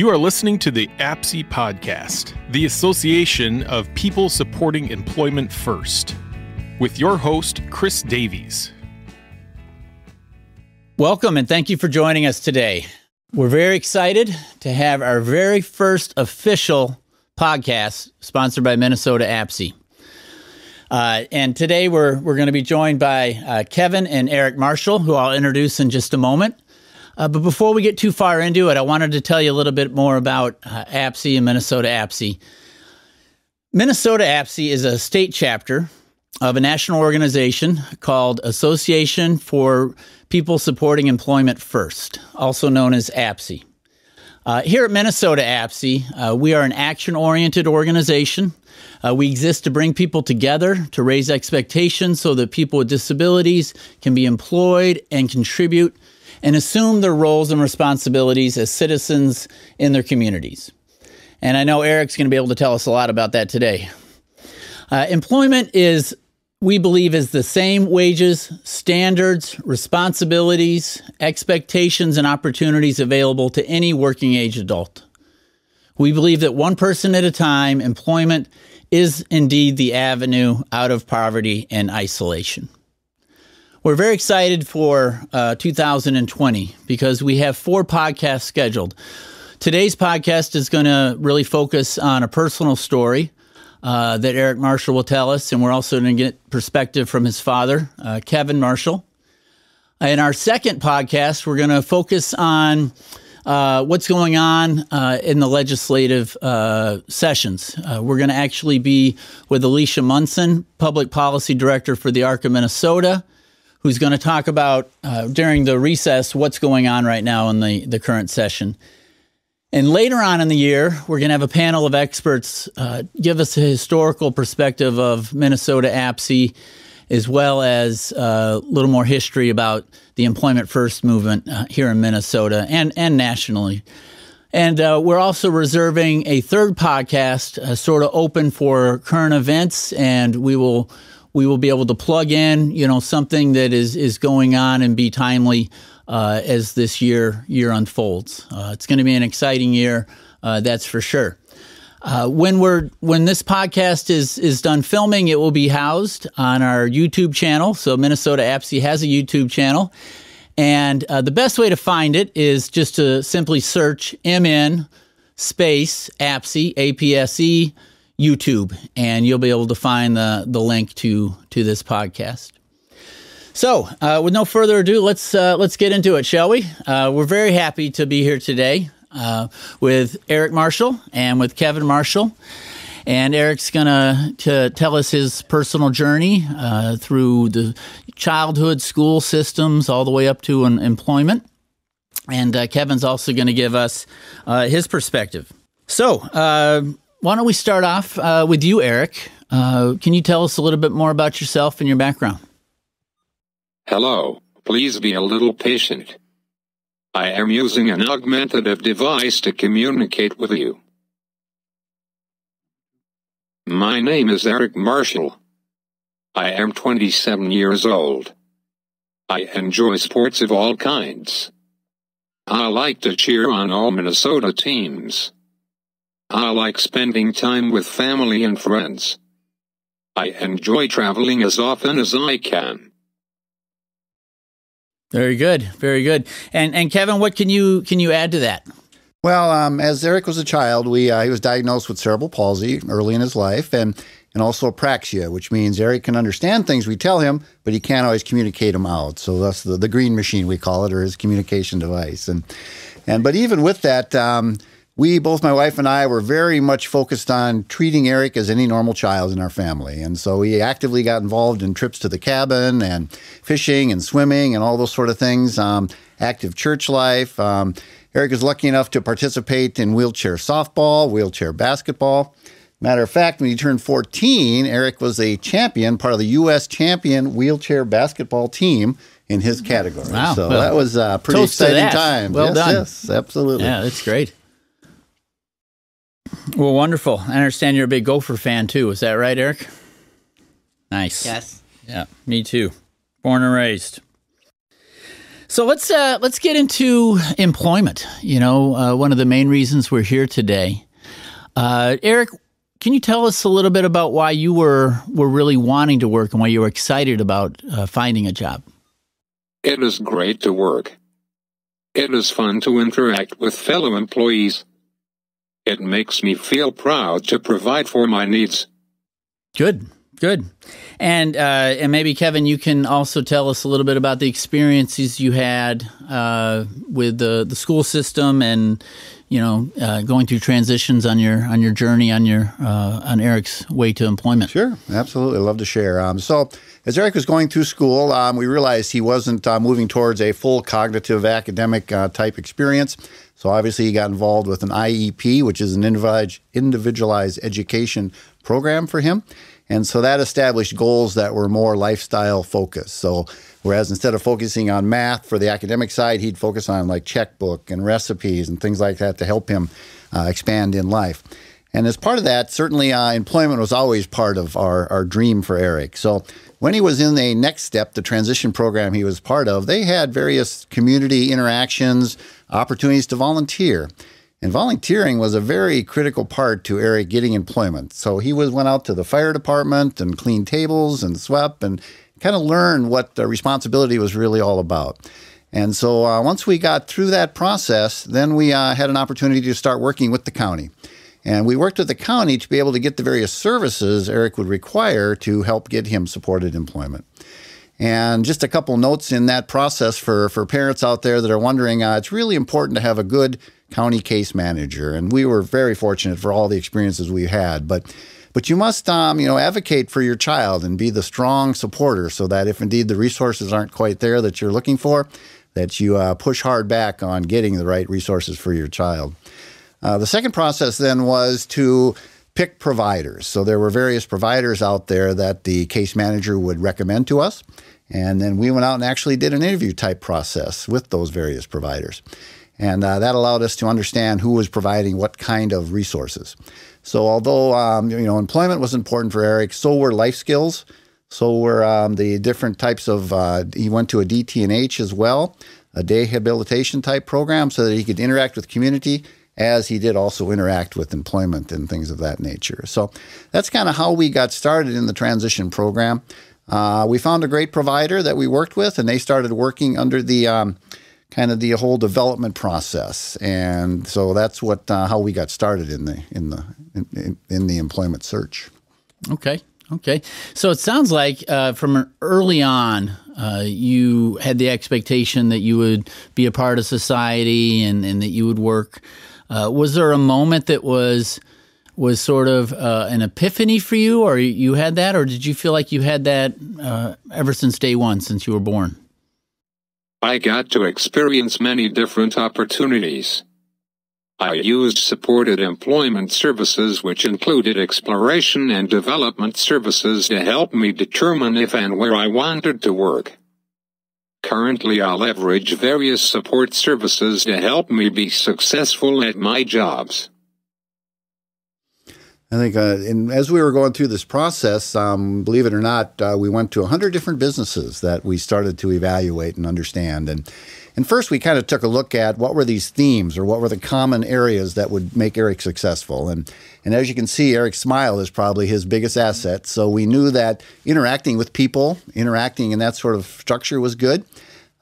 You are listening to the APSE podcast, the Association of People Supporting Employment First, with your host, Chris Davies. Welcome and thank you for joining us today. We're very excited to have our very first official podcast sponsored by Minnesota APSE. Uh, and today we're, we're going to be joined by uh, Kevin and Erik Marschel, who I'll introduce in just a moment. Uh, but before we get too far into it, I wanted to tell you a little bit more about uh, APSE and Minnesota APSE. Minnesota APSE is a state chapter of a national organization called Association for People Supporting Employment First, also known as APSE. Uh, here at Minnesota APSE, uh, we are an action oriented organization. Uh, we exist to bring people together, to raise expectations so that people with disabilities can be employed and contribute and assume their roles and responsibilities as citizens in their communities. And I know Erik's going to be able to tell us a lot about that today. Uh, employment is we believe is the same wages, standards, responsibilities, expectations, and opportunities available to any working age adult. We believe that one person at a time, employment is indeed the avenue out of poverty and isolation. We're very excited for uh, 2020 because we have four podcasts scheduled. Today's podcast is going to really focus on a personal story uh, that Erik Marschel will tell us, and we're also going to get perspective from his father, uh, Kevin Marschel. In our second podcast, we're going to focus on uh, what's going on uh, in the legislative uh, sessions. We're going to actually be with Alicia Munson, Public Policy Director for the ARC of Minnesota, who's going to talk about during the recess what's going on right now in the, the current session. And later on in the year, we're going to have a panel of experts uh, give us a historical perspective of Minnesota APSE, as well as uh, a little more history about the Employment First movement uh, here in Minnesota and, and nationally. And uh, we're also reserving a third podcast, uh, sort of open for current events, and we will we will be able to plug in, you know, something that is is going on and be timely uh, as this year year unfolds. Uh, it's going to be an exciting year, uh, that's for sure. Uh, when we're when this podcast is is done filming, it will be housed on our YouTube channel. So Minnesota APSE has a YouTube channel, and uh, the best way to find it is just to simply search MN space APSE APSE YouTube, and you'll be able to find the the link to to this podcast. So, uh, with no further ado, let's uh, let's get into it, shall we? Uh, we're very happy to be here today uh, with Erik Marschel and with Kevin Marschel. And Erik's to to tell us his personal journey uh, through the childhood school systems all the way up to an employment. And uh, Kevin's also going to give us his perspective. So, why don't we start off uh, with you, Erik? Uh, can you tell us a little bit more about yourself and your background? Hello, please be a little patient. I am using an augmentative device to communicate with you. My name is Erik Marschel. I am 27 years old. I enjoy sports of all kinds. I like to cheer on all Minnesota teams. I like spending time with family and friends. I enjoy traveling as often as I can. Very good, very good. And and Kevin, what can you can you add to that? Well, um, as Erik was a child, we uh, he was diagnosed with cerebral palsy early in his life, and and also apraxia, which means Erik can understand things we tell him, but he can't always communicate them out. So that's the, the green machine we call it, or his communication device. And and but even with that, um, we, both my wife and I, were very much focused on treating Erik as any normal child in our family. And so we actively got involved in trips to the cabin and fishing and swimming and all those sort of things, um, active church life. Um, Erik is lucky enough to participate in wheelchair softball, wheelchair basketball. Matter of fact, when he turned 14, Erik was a champion, part of the U.S. champion wheelchair basketball team in his category. Wow. So well, that was a pretty exciting time. Well yes, done. Yes, absolutely. Yeah, that's great. Well, wonderful. I understand you're a big Gopher fan too. Is that right, Erik? Nice. Yes. Yeah, me too. Born and raised. So let's uh, let's get into employment. You know, uh, one of the main reasons we're here today. Uh, Erik, can you tell us a little bit about why you were were really wanting to work and why you were excited about uh, finding a job? It is great to work. It is fun to interact with fellow employees. It makes me feel proud to provide for my needs. Good, good. And uh, and maybe Kevin, you can also tell us a little bit about the experiences you had uh, with the the school system and you know uh, going through transitions on your on your journey on your uh, on Erik's way to employment. Sure, absolutely, love to share. Um, so as Erik was going through school, um, we realized he wasn't uh, moving towards a full cognitive academic uh, type experience. So obviously, he got involved with an IEP, which is an individualized education program for him. And so that established goals that were more lifestyle focused. So whereas instead of focusing on math for the academic side, he'd focus on like checkbook and recipes and things like that to help him uh, expand in life. And as part of that, certainly uh, employment was always part of our, our dream for Erik. So when he was in the next step, the transition program he was part of, they had various community interactions, opportunities to volunteer. And volunteering was a very critical part to Erik getting employment. So he was went out to the fire department and cleaned tables and swept and kind of learned what the responsibility was really all about. And so uh, once we got through that process, then we uh, had an opportunity to start working with the county. And we worked with the county to be able to get the various services Erik would require to help get him supported employment. And just a couple notes in that process for, for parents out there that are wondering uh, it's really important to have a good county case manager. And we were very fortunate for all the experiences we had. But but you must um, you know advocate for your child and be the strong supporter so that if indeed the resources aren't quite there that you're looking for, that you uh, push hard back on getting the right resources for your child. Uh, the second process then was to pick providers. So there were various providers out there that the case manager would recommend to us. And then we went out and actually did an interview type process with those various providers. And uh, that allowed us to understand who was providing what kind of resources. So, although um, you know employment was important for Erik, so were life skills. So were um, the different types of. Uh, he went to a DT&H as well, a day habilitation type program, so that he could interact with community as he did also interact with employment and things of that nature. So that's kind of how we got started in the transition program. Uh, we found a great provider that we worked with, and they started working under the um, kind of the whole development process, and so that's what uh, how we got started in the in the in, in the employment search. Okay. Okay. So it sounds like uh, from early on, uh, you had the expectation that you would be a part of society and, and that you would work. Uh, was there a moment that was was sort of uh, an epiphany for you, or you had that, or did you feel like you had that uh, ever since day one, since you were born? I got to experience many different opportunities. I used supported employment services which included exploration and development services to help me determine if and where I wanted to work. Currently I leverage various support services to help me be successful at my jobs. I think, uh, and as we were going through this process, um, believe it or not, uh, we went to 100 different businesses that we started to evaluate and understand. And, and first, we kind of took a look at what were these themes or what were the common areas that would make Erik successful. And, and as you can see, Erik's smile is probably his biggest asset. So we knew that interacting with people, interacting in that sort of structure was good.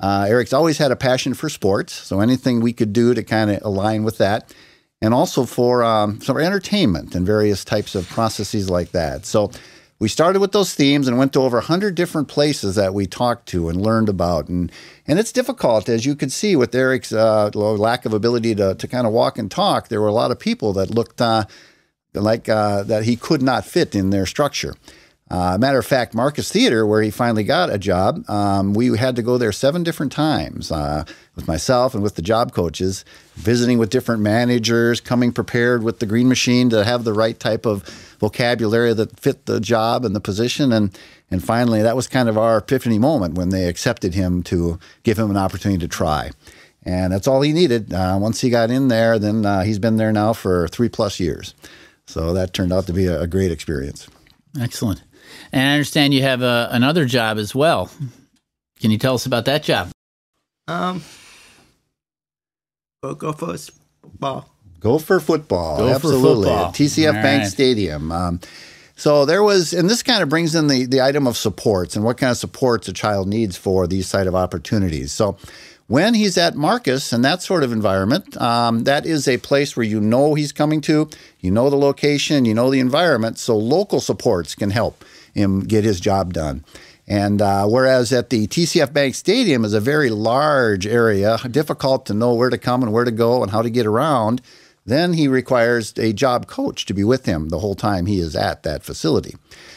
Uh, Erik's always had a passion for sports, so anything we could do to kind of align with that and also for um, some entertainment and various types of processes like that. So we started with those themes and went to over 100 different places that we talked to and learned about. And, and it's difficult, as you could see, with Erik's uh, lack of ability to, to kind of walk and talk. There were a lot of people that looked uh, like uh, that he could not fit in their structure. Uh, matter of fact, Marcus Theater, where he finally got a job, um, we had to go there seven different times uh, with myself and with the job coaches, visiting with different managers, coming prepared with the green machine to have the right type of vocabulary that fit the job and the position. And, and finally, that was kind of our epiphany moment when they accepted him to give him an opportunity to try. And that's all he needed. Uh, once he got in there, then uh, he's been there now for three plus years. So that turned out to be a, a great experience. Excellent. And I understand you have a, uh, another job as well. Can you tell us about that job? Um, go Gopher football. Gopher football. Gopher Absolutely. football. At TCF All Bank right. Stadium. Um, so there was, and this kind of brings in the, the item of supports and what kind of supports a child needs for these side of opportunities. So when he's at Marcus and that sort of environment, um, that is a place where you know he's coming to, you know the location, you know the environment. So local supports can help him get his job done. And uh, whereas at the TCF Bank Stadium is a very large area, difficult to know where to come and where to go and how to get around, then he requires a job coach to be with him the whole time he is at that facility.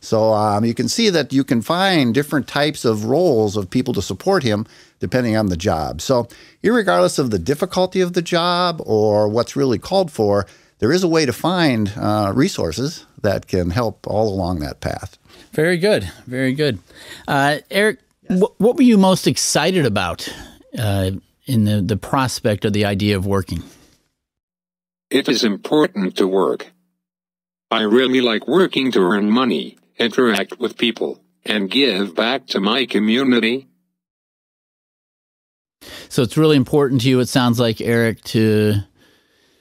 So um, you can see that you can find different types of roles of people to support him depending on the job. So, regardless of the difficulty of the job or what's really called for, there is a way to find uh, resources that can help all along that path. Very good. Very good. Uh, Erik, wh- what were you most excited about uh, in the, the prospect of the idea of working? It is important to work. I really like working to earn money, interact with people, and give back to my community. So it's really important to you. It sounds like Erik to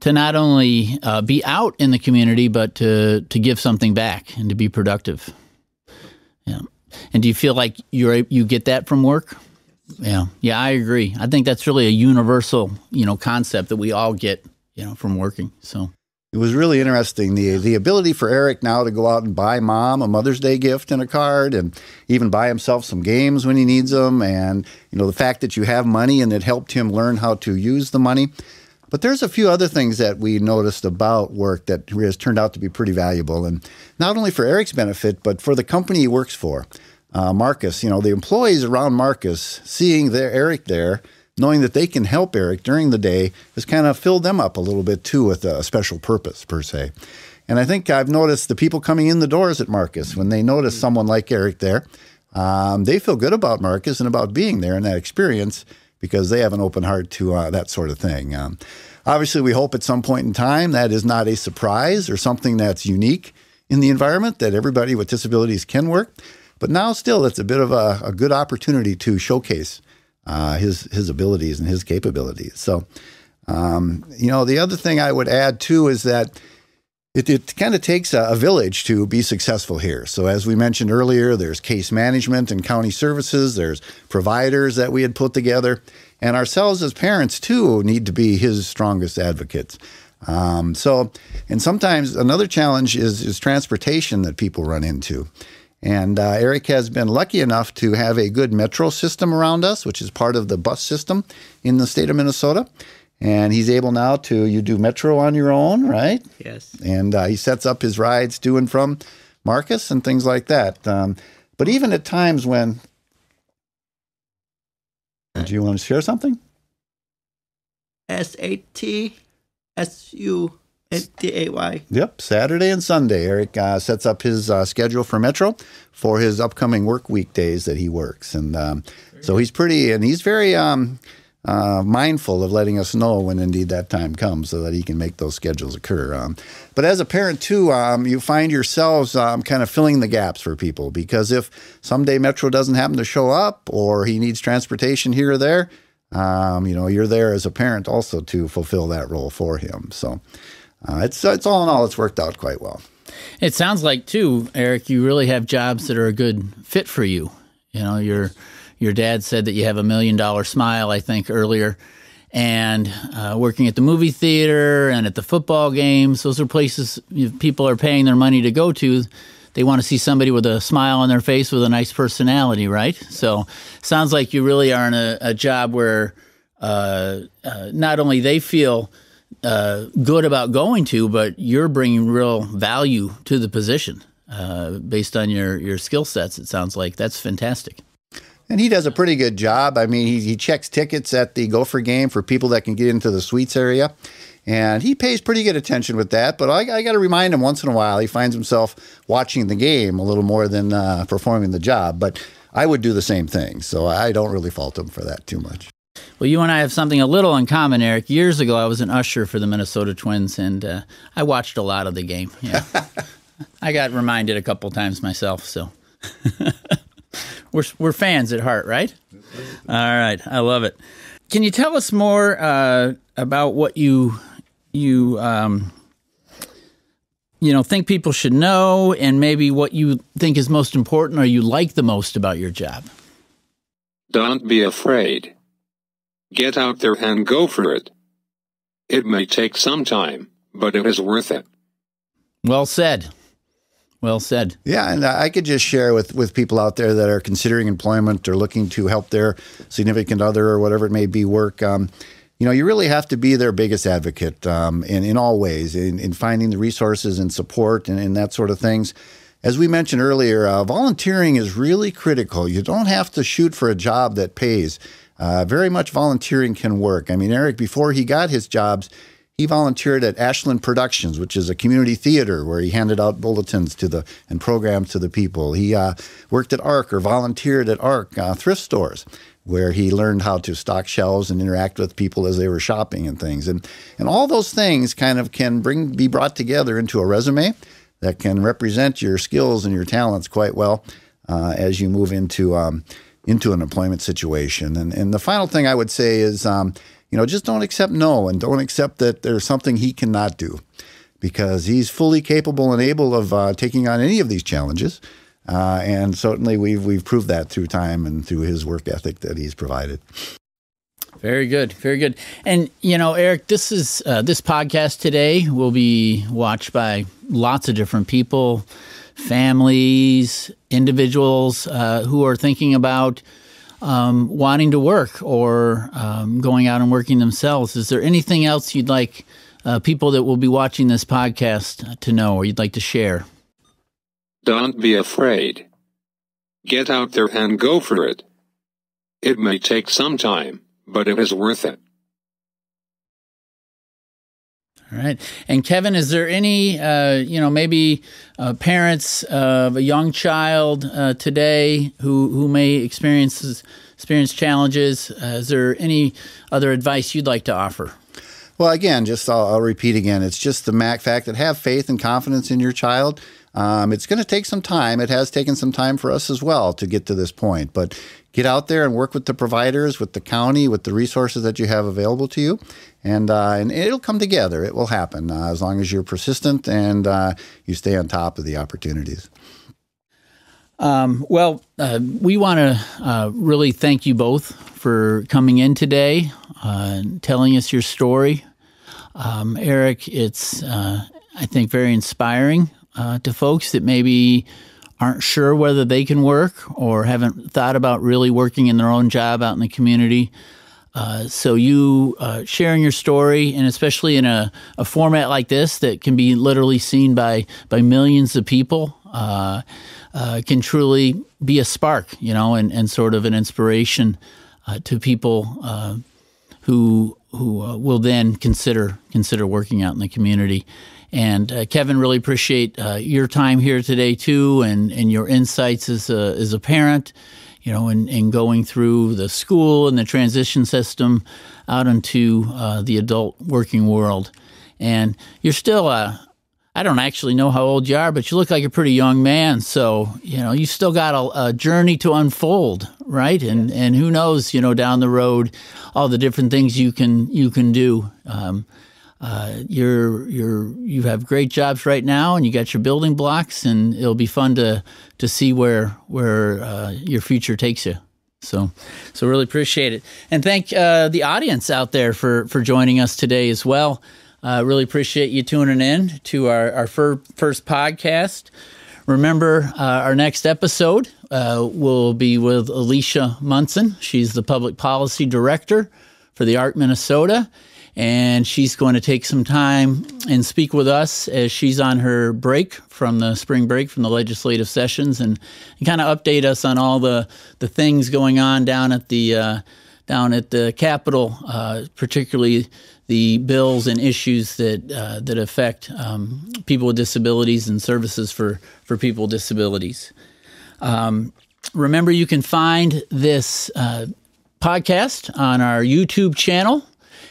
to not only uh, be out in the community, but to to give something back and to be productive. Yeah. And do you feel like you're you get that from work? Yeah. Yeah, I agree. I think that's really a universal, you know, concept that we all get, you know, from working. So It was really interesting the the ability for Erik now to go out and buy mom a Mother's Day gift and a card, and even buy himself some games when he needs them, and you know the fact that you have money and it helped him learn how to use the money. But there's a few other things that we noticed about work that has turned out to be pretty valuable, and not only for Erik's benefit, but for the company he works for, uh, Marcus. You know the employees around Marcus seeing their Erik there knowing that they can help Erik during the day has kind of filled them up a little bit too with a special purpose per se. And I think I've noticed the people coming in the doors at Marcus when they notice someone like Erik there, um, they feel good about Marcus and about being there and that experience because they have an open heart to uh, that sort of thing. Um, obviously, we hope at some point in time that is not a surprise or something that's unique in the environment that everybody with disabilities can work. But now, still, it's a bit of a, a good opportunity to showcase uh, his his abilities and his capabilities. So, um, you know, the other thing I would add too is that it, it kind of takes a, a village to be successful here. So, as we mentioned earlier, there's case management and county services. There's providers that we had put together, and ourselves as parents too need to be his strongest advocates. Um, so, and sometimes another challenge is is transportation that people run into. And uh, Erik has been lucky enough to have a good metro system around us, which is part of the bus system in the state of Minnesota. And he's able now to, you do metro on your own, right? Yes. And uh, he sets up his rides to and from Marcus and things like that. Um, but even at times when, do you want to share something? S A T S U N D A Y. Yep, Saturday and Sunday. Erik uh, sets up his uh, schedule for Metro for his upcoming work weekdays that he works, and um, so he's pretty and he's very um, uh, mindful of letting us know when indeed that time comes, so that he can make those schedules occur. Um, but as a parent too, um, you find yourselves um, kind of filling the gaps for people because if someday Metro doesn't happen to show up or he needs transportation here or there. Um, you know, you're there as a parent also to fulfill that role for him. So, uh, it's it's all in all, it's worked out quite well. It sounds like too, Erik. You really have jobs that are a good fit for you. You know, your your dad said that you have a million dollar smile. I think earlier, and uh, working at the movie theater and at the football games. Those are places people are paying their money to go to. They want to see somebody with a smile on their face with a nice personality, right? So, sounds like you really are in a, a job where uh, uh, not only they feel uh, good about going to, but you're bringing real value to the position uh, based on your your skill sets. It sounds like that's fantastic. And he does a pretty good job. I mean, he, he checks tickets at the Gopher game for people that can get into the suites area. And he pays pretty good attention with that. But I, I got to remind him once in a while, he finds himself watching the game a little more than uh, performing the job. But I would do the same thing. So I don't really fault him for that too much. Well, you and I have something a little in common, Erik. Years ago, I was an usher for the Minnesota Twins, and uh, I watched a lot of the game. Yeah, I got reminded a couple times myself. So we're we're fans at heart, right? All right, I love it. can you tell us more uh, about what you you um, you know think people should know, and maybe what you think is most important or you like the most about your job? Don't be afraid. Get out there and go for it. It may take some time, but it is worth it. Well said. Well said. Yeah, and I could just share with, with people out there that are considering employment or looking to help their significant other or whatever it may be work. Um, you know, you really have to be their biggest advocate um, in, in all ways, in, in finding the resources and support and, and that sort of things. As we mentioned earlier, uh, volunteering is really critical. You don't have to shoot for a job that pays. Uh, very much volunteering can work. I mean, Erik, before he got his jobs, he volunteered at Ashland Productions, which is a community theater where he handed out bulletins to the and programs to the people. He uh, worked at ARC or volunteered at ARC uh, thrift stores, where he learned how to stock shelves and interact with people as they were shopping and things. And and all those things kind of can bring be brought together into a resume that can represent your skills and your talents quite well uh, as you move into um, into an employment situation. And and the final thing I would say is. Um, you know, just don't accept no and don't accept that there's something he cannot do because he's fully capable and able of uh, taking on any of these challenges. Uh, and certainly we've, we've proved that through time and through his work ethic that he's provided. Very good, very good. And you know, Erik, this is uh, this podcast today will be watched by lots of different people, families, individuals uh, who are thinking about um, wanting to work or um, going out and working themselves. Is there anything else you'd like uh, people that will be watching this podcast to know or you'd like to share? Don't be afraid. Get out there and go for it. It may take some time, but it is worth it. All right. And Kevin, is there any, uh, you know, maybe uh, parents of a young child uh, today who, who may experience experience challenges? Uh, is there any other advice you'd like to offer? Well, again, just I'll, I'll repeat again. It's just the fact that have faith and confidence in your child. Um, it's going to take some time. It has taken some time for us as well to get to this point. But get out there and work with the providers, with the county, with the resources that you have available to you, and uh, and it'll come together. It will happen uh, as long as you're persistent and uh, you stay on top of the opportunities. Um, well, uh, we want to uh, really thank you both for coming in today, uh, telling us your story. Um, Erik, it's I think very inspiring to folks that maybe aren't sure whether they can work or haven't thought about really working in their own job out in the community. Uh, so you uh, sharing your story, and especially in a, a, format like this that can be literally seen by by millions of people, uh, uh can truly be a spark, you know, and, and sort of an inspiration uh, to people uh, who who will then consider consider working out in the community. And uh, Kevin, really appreciate uh, your time here today too, and, and your insights as a, as a parent, you know, and, and going through the school and the transition system out into uh, the adult working world. And you're still a I don't actually know how old you are, but you look like a pretty young man. So, you know, you still got a, a, journey to unfold, right? And and who knows, you know, down the road, all the different things you can you can do. Um, uh, you're you're you have great jobs right now, and you got your building blocks, and it'll be fun to to see where where uh, your future takes you. So, so really appreciate it, and thank uh, the audience out there for for joining us today as well. Uh, really appreciate you tuning in to our our fir- first podcast. Remember, uh, our next episode uh, will be with Alicia Munson. She's the public policy director for the ARC Minnesota and she's going to take some time and speak with us as she's on her break from the spring break from the legislative sessions and, and kind of update us on all the, the things going on down at the uh, down at the Capitol, uh, particularly the bills and issues that uh, that affect um, people with disabilities and services for for people with disabilities. Um, remember, you can find this uh, podcast on our YouTube channel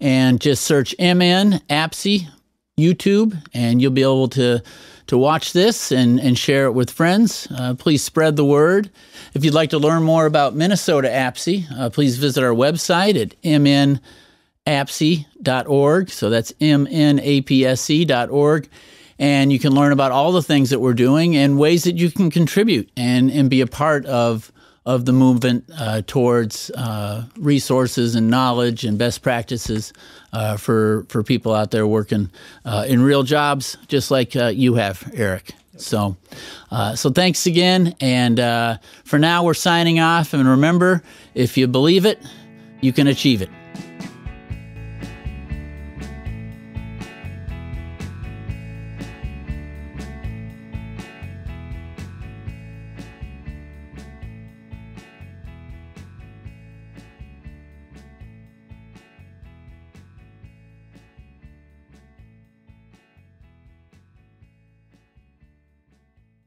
and just search MN APSE YouTube, and you'll be able to to watch this and, and share it with friends. Uh, please spread the word. If you'd like to learn more about Minnesota APSE, uh, please visit our website at mnapse.org. So that's mnapse.org. And you can learn about all the things that we're doing and ways that you can contribute and, and be a part of of the movement uh, towards uh, resources and knowledge and best practices uh, for for people out there working uh, in real jobs, just like uh, you have, Erik. So, uh, so thanks again. And for now, we're signing off. And remember, if you believe it, you can achieve it.